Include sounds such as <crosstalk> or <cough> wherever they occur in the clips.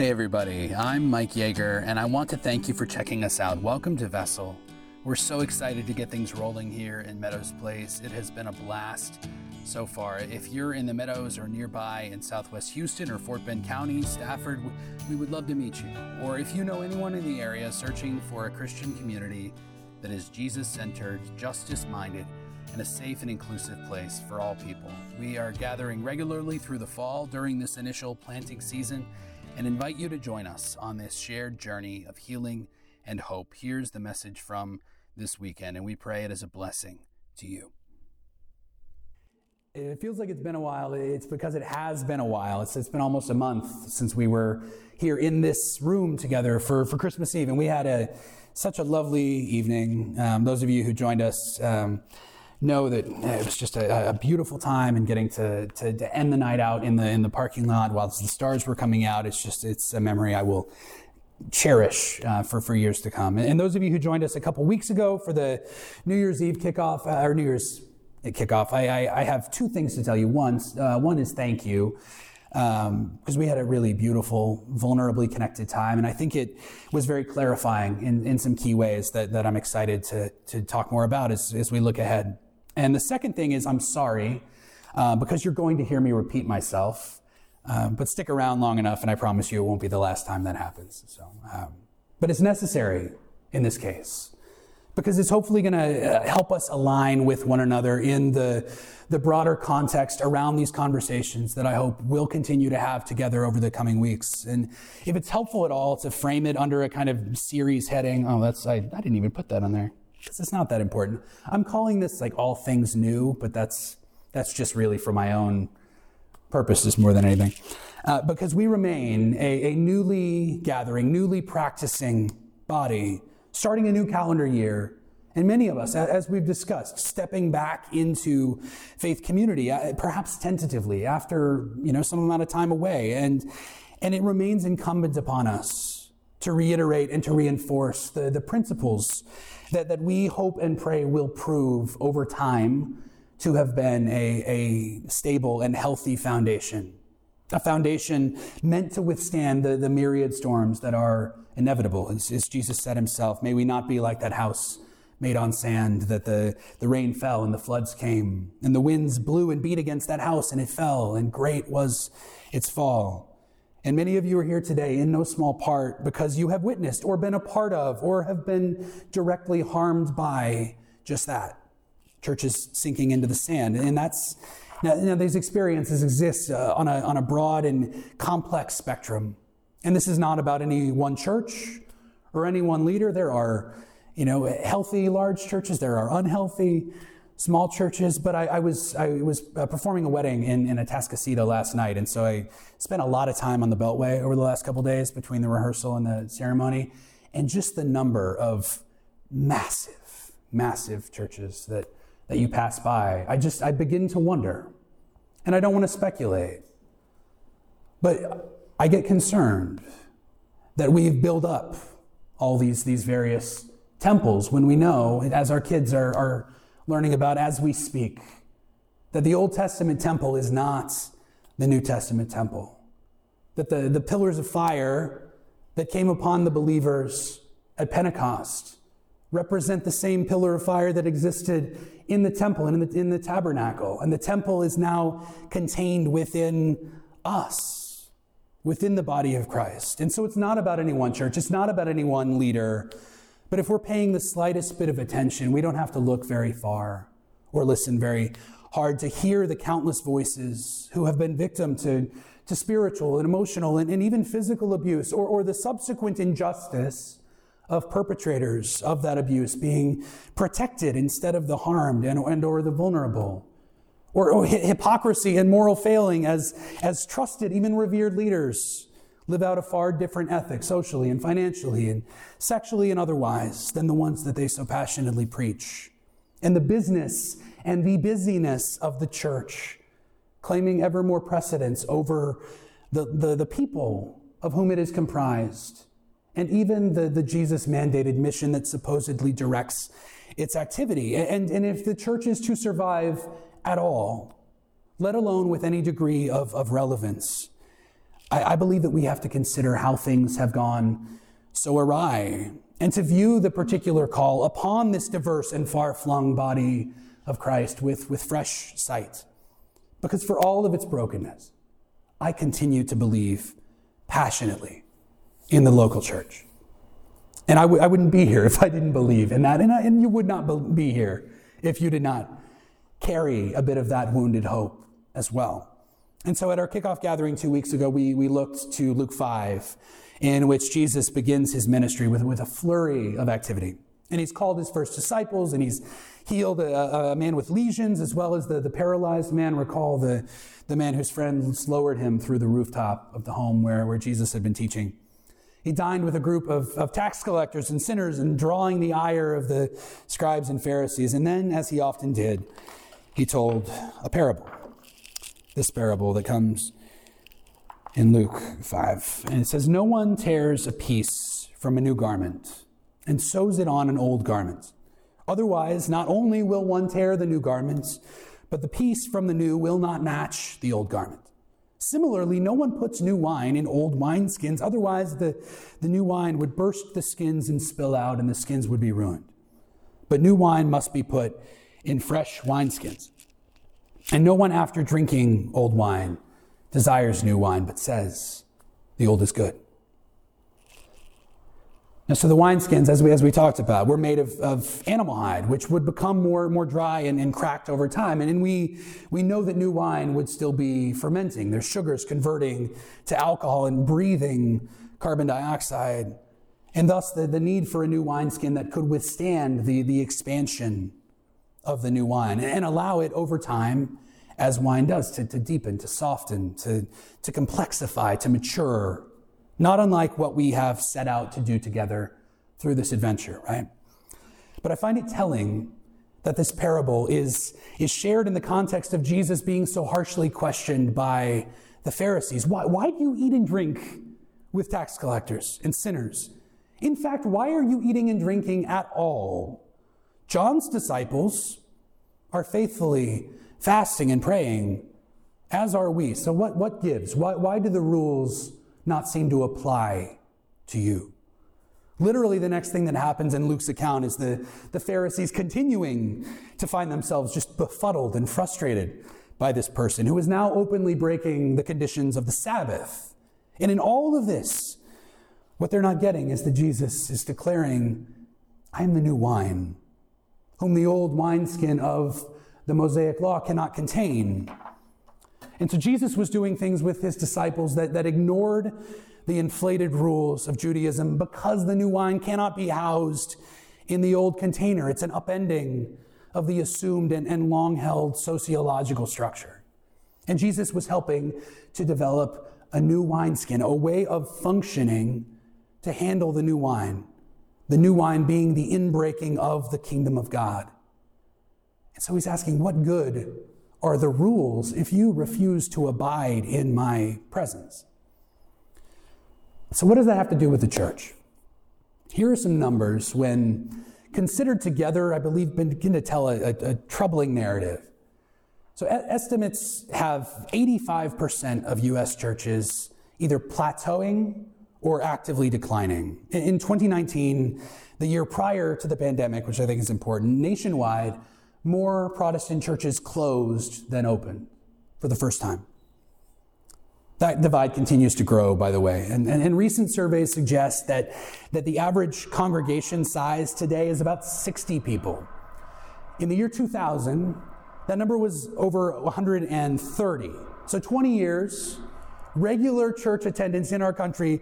Hey, everybody, I'm Mike Yeager, and I want to thank you for checking us out. Welcome to Vessel. We're so excited to get things rolling here in Meadows Place. It has been a blast so far. If you're in the Meadows or nearby in Southwest Houston or Fort Bend County, Stafford, we would love to meet you. Or if you know anyone in the area searching for a Christian community that is Jesus centered, justice minded, and a safe and inclusive place for all people. We are gathering regularly through the fall during this initial planting season and invite you to join us on this shared journey of healing and hope. Here's the message from this weekend, and we pray it is a blessing to you. It feels like it's been a while. It's because it has been a while. It's, it's been almost a month since we were here in this room together for, for Christmas Eve, and we had a such a lovely evening. Um, those of you who joined us um, know that it was just a, a, beautiful time and getting to, to, to end the night out in the in the parking lot while the stars were coming out. It's just it's a memory I will cherish uh, for, for years to come. And, those of you who joined us a couple weeks ago for the New Year's Eve kickoff, uh, or New Year's kickoff, I, I, I, have two things to tell you. One, uh, one is thank you. Because um, we had a really beautiful, vulnerably connected time. And I think it was very clarifying in, in some key ways that, that I'm excited to, to talk more about as, as we look ahead. And the second thing is, I'm sorry uh, because you're going to hear me repeat myself. Um, but stick around long enough, and I promise you it won't be the last time that happens. So, um, but it's necessary in this case because it's hopefully going to uh, help us align with one another in the, the broader context around these conversations that I hope we'll continue to have together over the coming weeks. And if it's helpful at all to frame it under a kind of series heading, oh, that's, I, I didn't even put that on there because it's not that important. I'm calling this like all things new, but that's, that's just really for my own purposes more than anything. Uh, because we remain a, a newly gathering, newly practicing body, starting a new calendar year and many of us, as we've discussed, stepping back into faith community, uh, perhaps tentatively after you know some amount of time away, and and it remains incumbent upon us to reiterate and to reinforce the, the principles that, that we hope and pray will prove over time to have been a, a stable and healthy foundation. A foundation meant to withstand the, the myriad storms that are inevitable. As, as Jesus said himself, may we not be like that house made on sand, that the, the rain fell and the floods came, and the winds blew and beat against that house, and it fell, and great was its fall. And many of you are here today in no small part because you have witnessed or been a part of or have been directly harmed by just that churches sinking into the sand. And that's, now, now these experiences exist uh, on, a, on a broad and complex spectrum. And this is not about any one church or any one leader. There are, you know, healthy large churches. There are unhealthy small churches. But I, I was, I was uh, performing a wedding in, in Atascocita last night. And so I spent a lot of time on the Beltway over the last couple days between the rehearsal and the ceremony. And just the number of massive, massive churches that that you pass by. I just, I begin to wonder. And I don't want to speculate. But I get concerned that we've built up all these, these various temples when we know, as our kids are, are learning about as we speak, that the Old Testament temple is not the New Testament temple. That the, the pillars of fire that came upon the believers at Pentecost represent the same pillar of fire that existed in the temple and in the, in the tabernacle. And the temple is now contained within us, within the body of Christ. And so it's not about any one church, it's not about any one leader. But if we're paying the slightest bit of attention, we don't have to look very far or listen very hard to hear the countless voices who have been victim to, to spiritual and emotional and, and even physical abuse or, or the subsequent injustice of perpetrators of that abuse being protected instead of the harmed and, and or the vulnerable. Or, or hypocrisy and moral failing as, as trusted, even revered leaders live out a far different ethic socially and financially and sexually and otherwise than the ones that they so passionately preach. And the business and the busyness of the church claiming ever more precedence over the, the, the people of whom it is comprised and even the, the Jesus mandated mission that supposedly directs its activity. And, and if the church is to survive at all, let alone with any degree of, of relevance, I, I believe that we have to consider how things have gone so awry and to view the particular call upon this diverse and far flung body of Christ with, with fresh sight. Because for all of its brokenness, I continue to believe passionately in the local church. And I w- I wouldn't be here <laughs> if I didn't believe in that. And, I, and you would not be here if you did not carry a bit of that wounded hope as well. And so at our kickoff gathering two weeks ago, we, we looked to Luke 5, in which Jesus begins his ministry with, with a flurry of activity. And he's called his first disciples, and he's healed a, a man with lesions, as well as the, the paralyzed man. Recall the, the man whose friends lowered him through the rooftop of the home where, where Jesus had been teaching. He dined with a group of, of tax collectors and sinners and drawing the ire of the scribes and Pharisees. And then, as he often did, he told a parable this parable that comes in Luke 5. And it says, No one tears a piece from a new garment and sews it on an old garment. Otherwise, not only will one tear the new garments, but the piece from the new will not match the old garment. Similarly, no one puts new wine in old wineskins, otherwise, the, the new wine would burst the skins and spill out, and the skins would be ruined. But new wine must be put in fresh wineskins. And no one, after drinking old wine, desires new wine, but says, The old is good. Now, so the wineskins, as we, as we talked about, were made of, of animal hide, which would become more, more dry and, and cracked over time. And, we, we know that new wine would still be fermenting. There's sugars converting to alcohol and breathing carbon dioxide. And thus, the, the need for a new wineskin that could withstand the, the expansion of the new wine and allow it over time, as wine does, to, to deepen, to soften, to, to complexify, to mature, not unlike what we have set out to do together through this adventure, right? But I find it telling that this parable is, is shared in the context of Jesus being so harshly questioned by the Pharisees. Why, why do you eat and drink with tax collectors and sinners? In fact, why are you eating and drinking at all? John's disciples are faithfully fasting and praying, as are we. So, what, what gives? Why, why do the rules not seem to apply to you? Literally, the next thing that happens in Luke's account is the, the Pharisees continuing to find themselves just befuddled and frustrated by this person who is now openly breaking the conditions of the Sabbath. And in all of this, what they're not getting is that Jesus is declaring, I am the new wine whom the old wineskin of the Mosaic law cannot contain. And so Jesus was doing things with his disciples that, that ignored the inflated rules of Judaism because the new wine cannot be housed in the old container. It's an upending of the assumed and, and long held sociological structure. And Jesus was helping to develop a new wineskin, a way of functioning to handle the new wine the new wine being the inbreaking of the kingdom of God. And so he's asking, What good are the rules if you refuse to abide in my presence? So, what does that have to do with the church? Here are some numbers when considered together, I believe, begin to tell a, a, a troubling narrative. So, estimates have 85% of US churches either plateauing or actively declining. In 2019, the year prior to the pandemic, which I think is important, nationwide, more Protestant churches closed than opened for the first time. That divide continues to grow, by the way. And, and, and, recent surveys suggest that, that the average congregation size today is about 60 people. In the year 2000, that number was over 130. So 20 years, regular church attendance in our country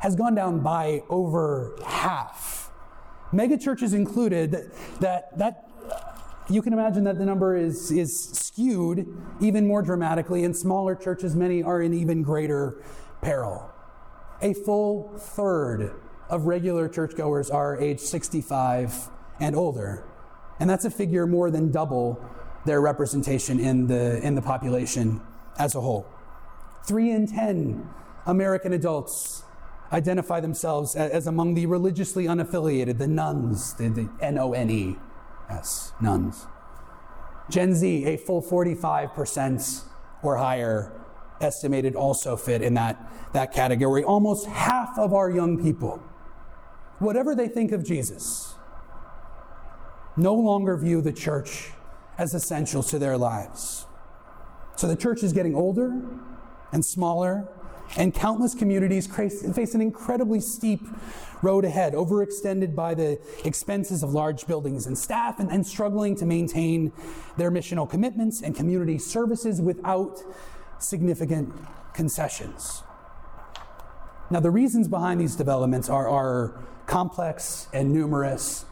has gone down by over half. Megachurches included, that, that you can imagine that the number is, is skewed even more dramatically. In smaller churches, many are in even greater peril. A full third of regular churchgoers are age 65 and older. And that's a figure more than double their representation in the, in the population as a whole. Three in 10 American adults identify themselves as among the religiously unaffiliated, the nones, the, the N O N E S, nones. Gen Z, a full 45% or higher estimated also fit in that, that category. Almost half of our young people, whatever they think of Jesus, no longer view the church as essential to their lives. So the church is getting older and smaller, and countless communities face an incredibly steep road ahead, overextended by the expenses of large buildings and staff, and, and struggling to maintain their missional commitments and community services without significant concessions. Now, the reasons behind these developments are, are complex and numerous,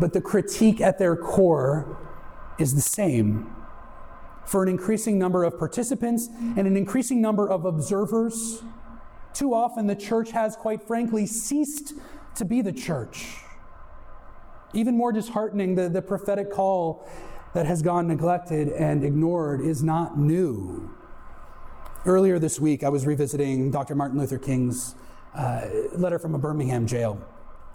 but the critique at their core is the same. For an increasing number of participants and an increasing number of observers, too often the church has, quite frankly, ceased to be the church. Even more disheartening, the, the prophetic call that has gone neglected and ignored is not new. Earlier this week, I was revisiting Dr. Martin Luther King's uh, letter from a Birmingham jail,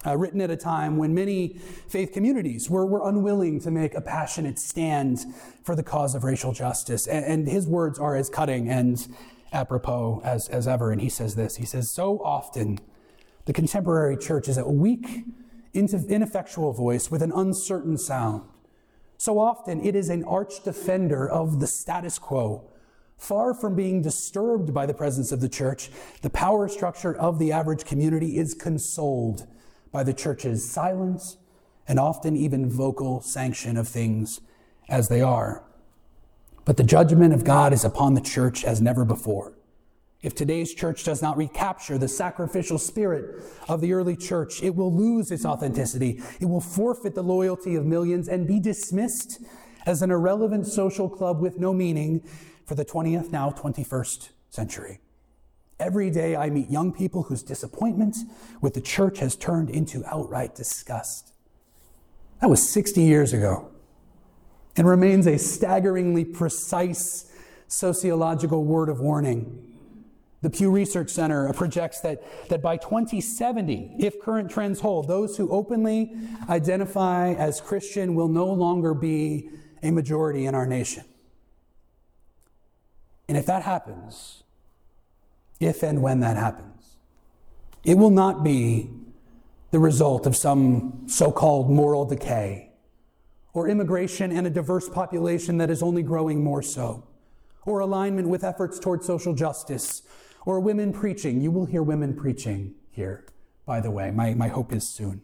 uh, written at a time when many faith communities were, were unwilling to make a passionate stand for the cause of racial justice. And, and his words are as cutting and apropos as, as ever. And he says this He says, So often the contemporary church is a weak, ineffectual voice with an uncertain sound. So often it is an arch defender of the status quo Far from being disturbed by the presence of the church, the power structure of the average community is consoled by the church's silence and often even vocal sanction of things as they are. But the judgment of God is upon the church as never before. If today's church does not recapture the sacrificial spirit of the early church, it will lose its authenticity. It will forfeit the loyalty of millions and be dismissed as an irrelevant social club with no meaning for the 20th, now 21st century. Every day I meet young people whose disappointment with the church has turned into outright disgust. That was 60 years ago and remains a staggeringly precise sociological word of warning. The Pew Research Center projects that, that by 2070, if current trends hold, those who openly identify as Christian will no longer be a majority in our nation. And if that happens, if and when that happens, it will not be the result of some so called moral decay or immigration and a diverse population that is only growing more so, or alignment with efforts toward social justice, or women preaching. You will hear women preaching here, by the way. My, my hope is soon.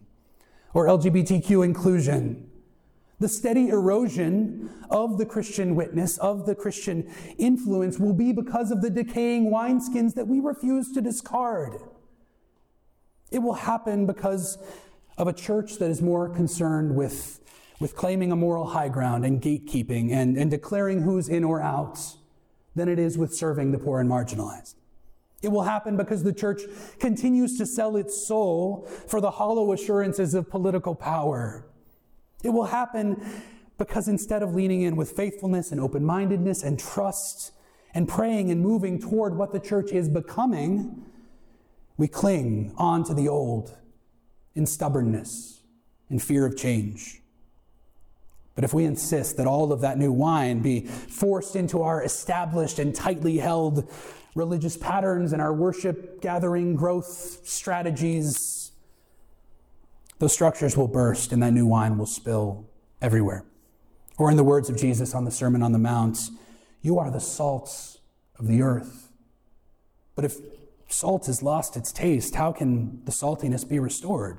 Or LGBTQ inclusion, the steady erosion of the Christian witness, of the Christian influence, will be because of the decaying wineskins that we refuse to discard. It will happen because of a church that is more concerned with, with claiming a moral high ground and gatekeeping and, and declaring who's in or out than it is with serving the poor and marginalized. It will happen because the church continues to sell its soul for the hollow assurances of political power it will happen because instead of leaning in with faithfulness and open mindedness and trust and praying and moving toward what the church is becoming, we cling on to the old in stubbornness and fear of change. But if we insist that all of that new wine be forced into our established and tightly held religious patterns and our worship gathering growth strategies, those structures will burst and that new wine will spill everywhere. Or, in the words of Jesus on the Sermon on the Mount, you are the salts of the earth. But if salt has lost its taste, how can the saltiness be restored?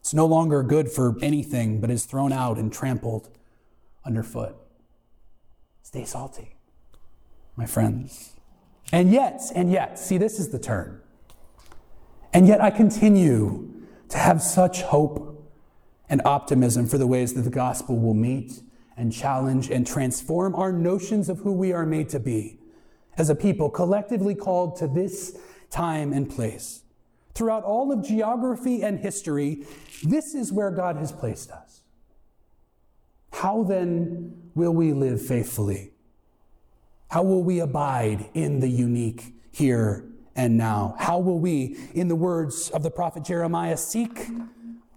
It's no longer good for anything, but is thrown out and trampled underfoot. Stay salty, my friends. And yet, and yet, see, this is the turn. And yet I continue to have such hope and optimism for the ways that the gospel will meet and challenge and transform our notions of who we are made to be as a people collectively called to this time and place. Throughout all of geography and history, this is where God has placed us. How then will we live faithfully? How will we abide in the unique here and now? How will we, in the words of the prophet Jeremiah, seek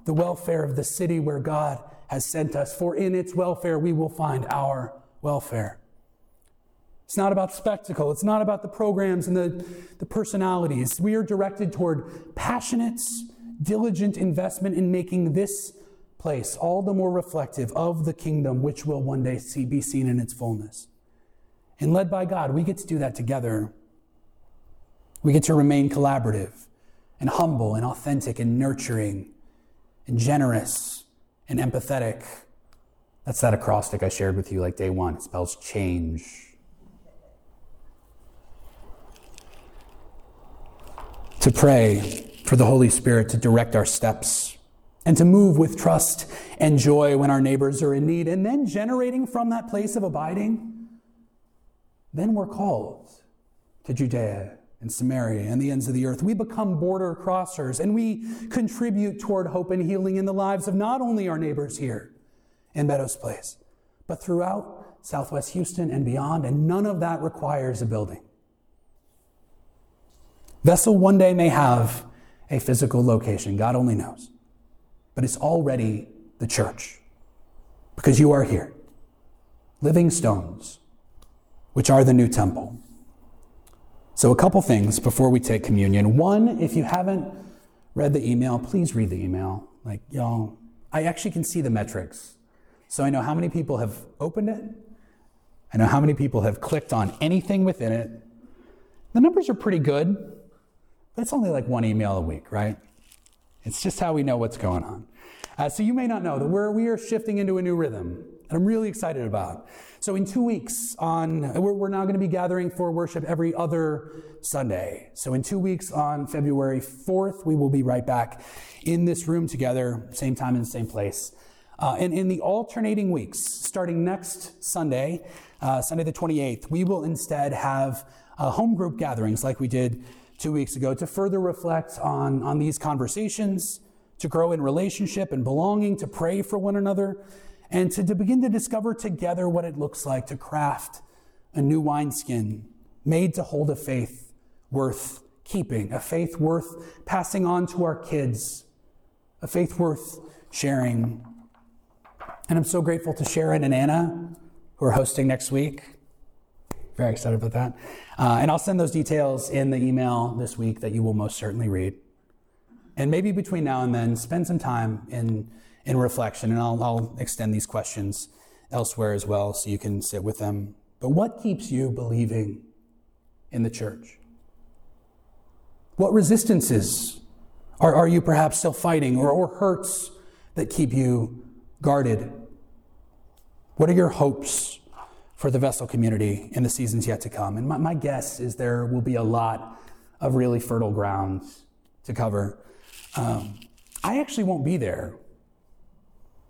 the welfare of the city where God has sent us? For in its welfare we will find our welfare. It's not about spectacle. It's not about the programs and the, the personalities. We are directed toward passionate, diligent investment in making this place all the more reflective of the kingdom which will one day see, be seen in its fullness. And led by God, we get to do that together. We get to remain collaborative and humble and authentic and nurturing and generous and empathetic. That's that acrostic I shared with you like day one. It spells change. to pray for the Holy Spirit to direct our steps and to move with trust and joy when our neighbors are in need, and then generating from that place of abiding, then we're called to Judea and Samaria and the ends of the earth. We become border crossers and we contribute toward hope and healing in the lives of not only our neighbors here in Meadows Place, but throughout Southwest Houston and beyond, and none of that requires a building. Vessel one day may have a physical location, God only knows. But it's already the church because you are here, living stones, which are the new temple. So, a couple things before we take communion. One, if you haven't read the email, please read the email. Like, y'all, I actually can see the metrics. So, I know how many people have opened it, I know how many people have clicked on anything within it. The numbers are pretty good. but it's only like one email a week, right? It's just how we know what's going on. Uh, so you may not know that we're, we are shifting into a new rhythm that I'm really excited about. So in two weeks on, we're, we're now going to be gathering for worship every other Sunday. So in two weeks on February 4th, we will be right back in this room together, same time and same place. Uh, and in the alternating weeks, starting next Sunday, uh, Sunday the 28th, we will instead have uh, home group gatherings like we did two weeks ago to further reflect on, on these conversations, to grow in relationship and belonging, to pray for one another, and to, to begin to discover together what it looks like to craft a new wineskin made to hold a faith worth keeping, a faith worth passing on to our kids, a faith worth sharing. And I'm so grateful to Sharon and Anna, who are hosting next week. Very excited about that. Uh, and I'll send those details in the email this week that you will most certainly read. And maybe between now and then, spend some time in, in reflection, and I'll, I'll extend these questions elsewhere as well so you can sit with them. But what keeps you believing in the church? What resistances are, are you perhaps still fighting or, or hurts that keep you guarded? What are your hopes for the vessel community in the seasons yet to come. And my, my guess is there will be a lot of really fertile ground to cover. Um, I actually won't be there.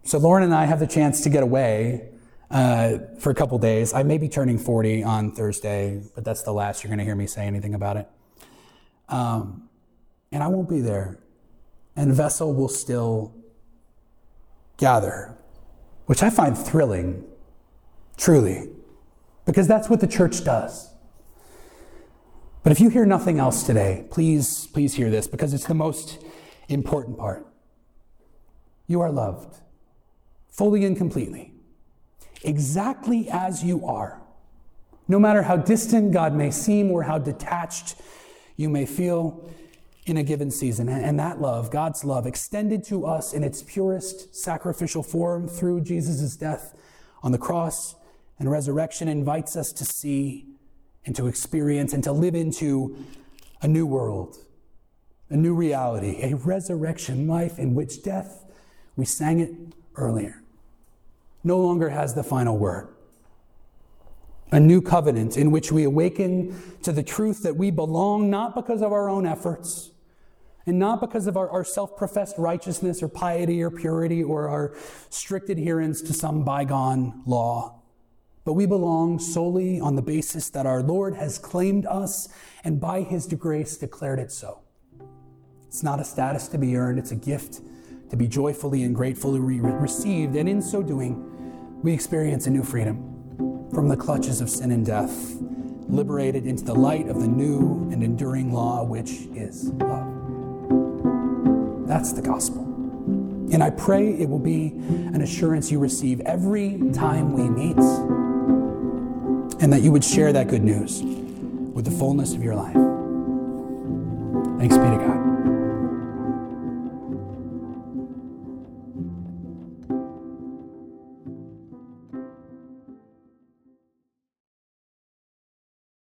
So Lauren and I have the chance to get away uh, for a couple days. I may be turning 40 on Thursday, but that's the last you're going to hear me say anything about it. Um, and I won't be there. And Vessel will still gather, which I find thrilling, truly because that's what the church does. But if you hear nothing else today, please, please hear this because it's the most important part. You are loved fully and completely, exactly as you are. No matter how distant God may seem or how detached you may feel in a given season. And that love, God's love, extended to us in its purest sacrificial form through Jesus' death on the cross and resurrection invites us to see and to experience and to live into a new world, a new reality, a resurrection life in which death, we sang it earlier, no longer has the final word. A new covenant in which we awaken to the truth that we belong not because of our own efforts and not because of our, our self professed righteousness or piety or purity or our strict adherence to some bygone law but we belong solely on the basis that our Lord has claimed us and by his grace declared it so. It's not a status to be earned, it's a gift to be joyfully and gratefully re- received, and in so doing, we experience a new freedom from the clutches of sin and death, liberated into the light of the new and enduring law, which is love. That's the gospel. And I pray it will be an assurance you receive every time we meet and that you would share that good news with the fullness of your life. Thanks be to God.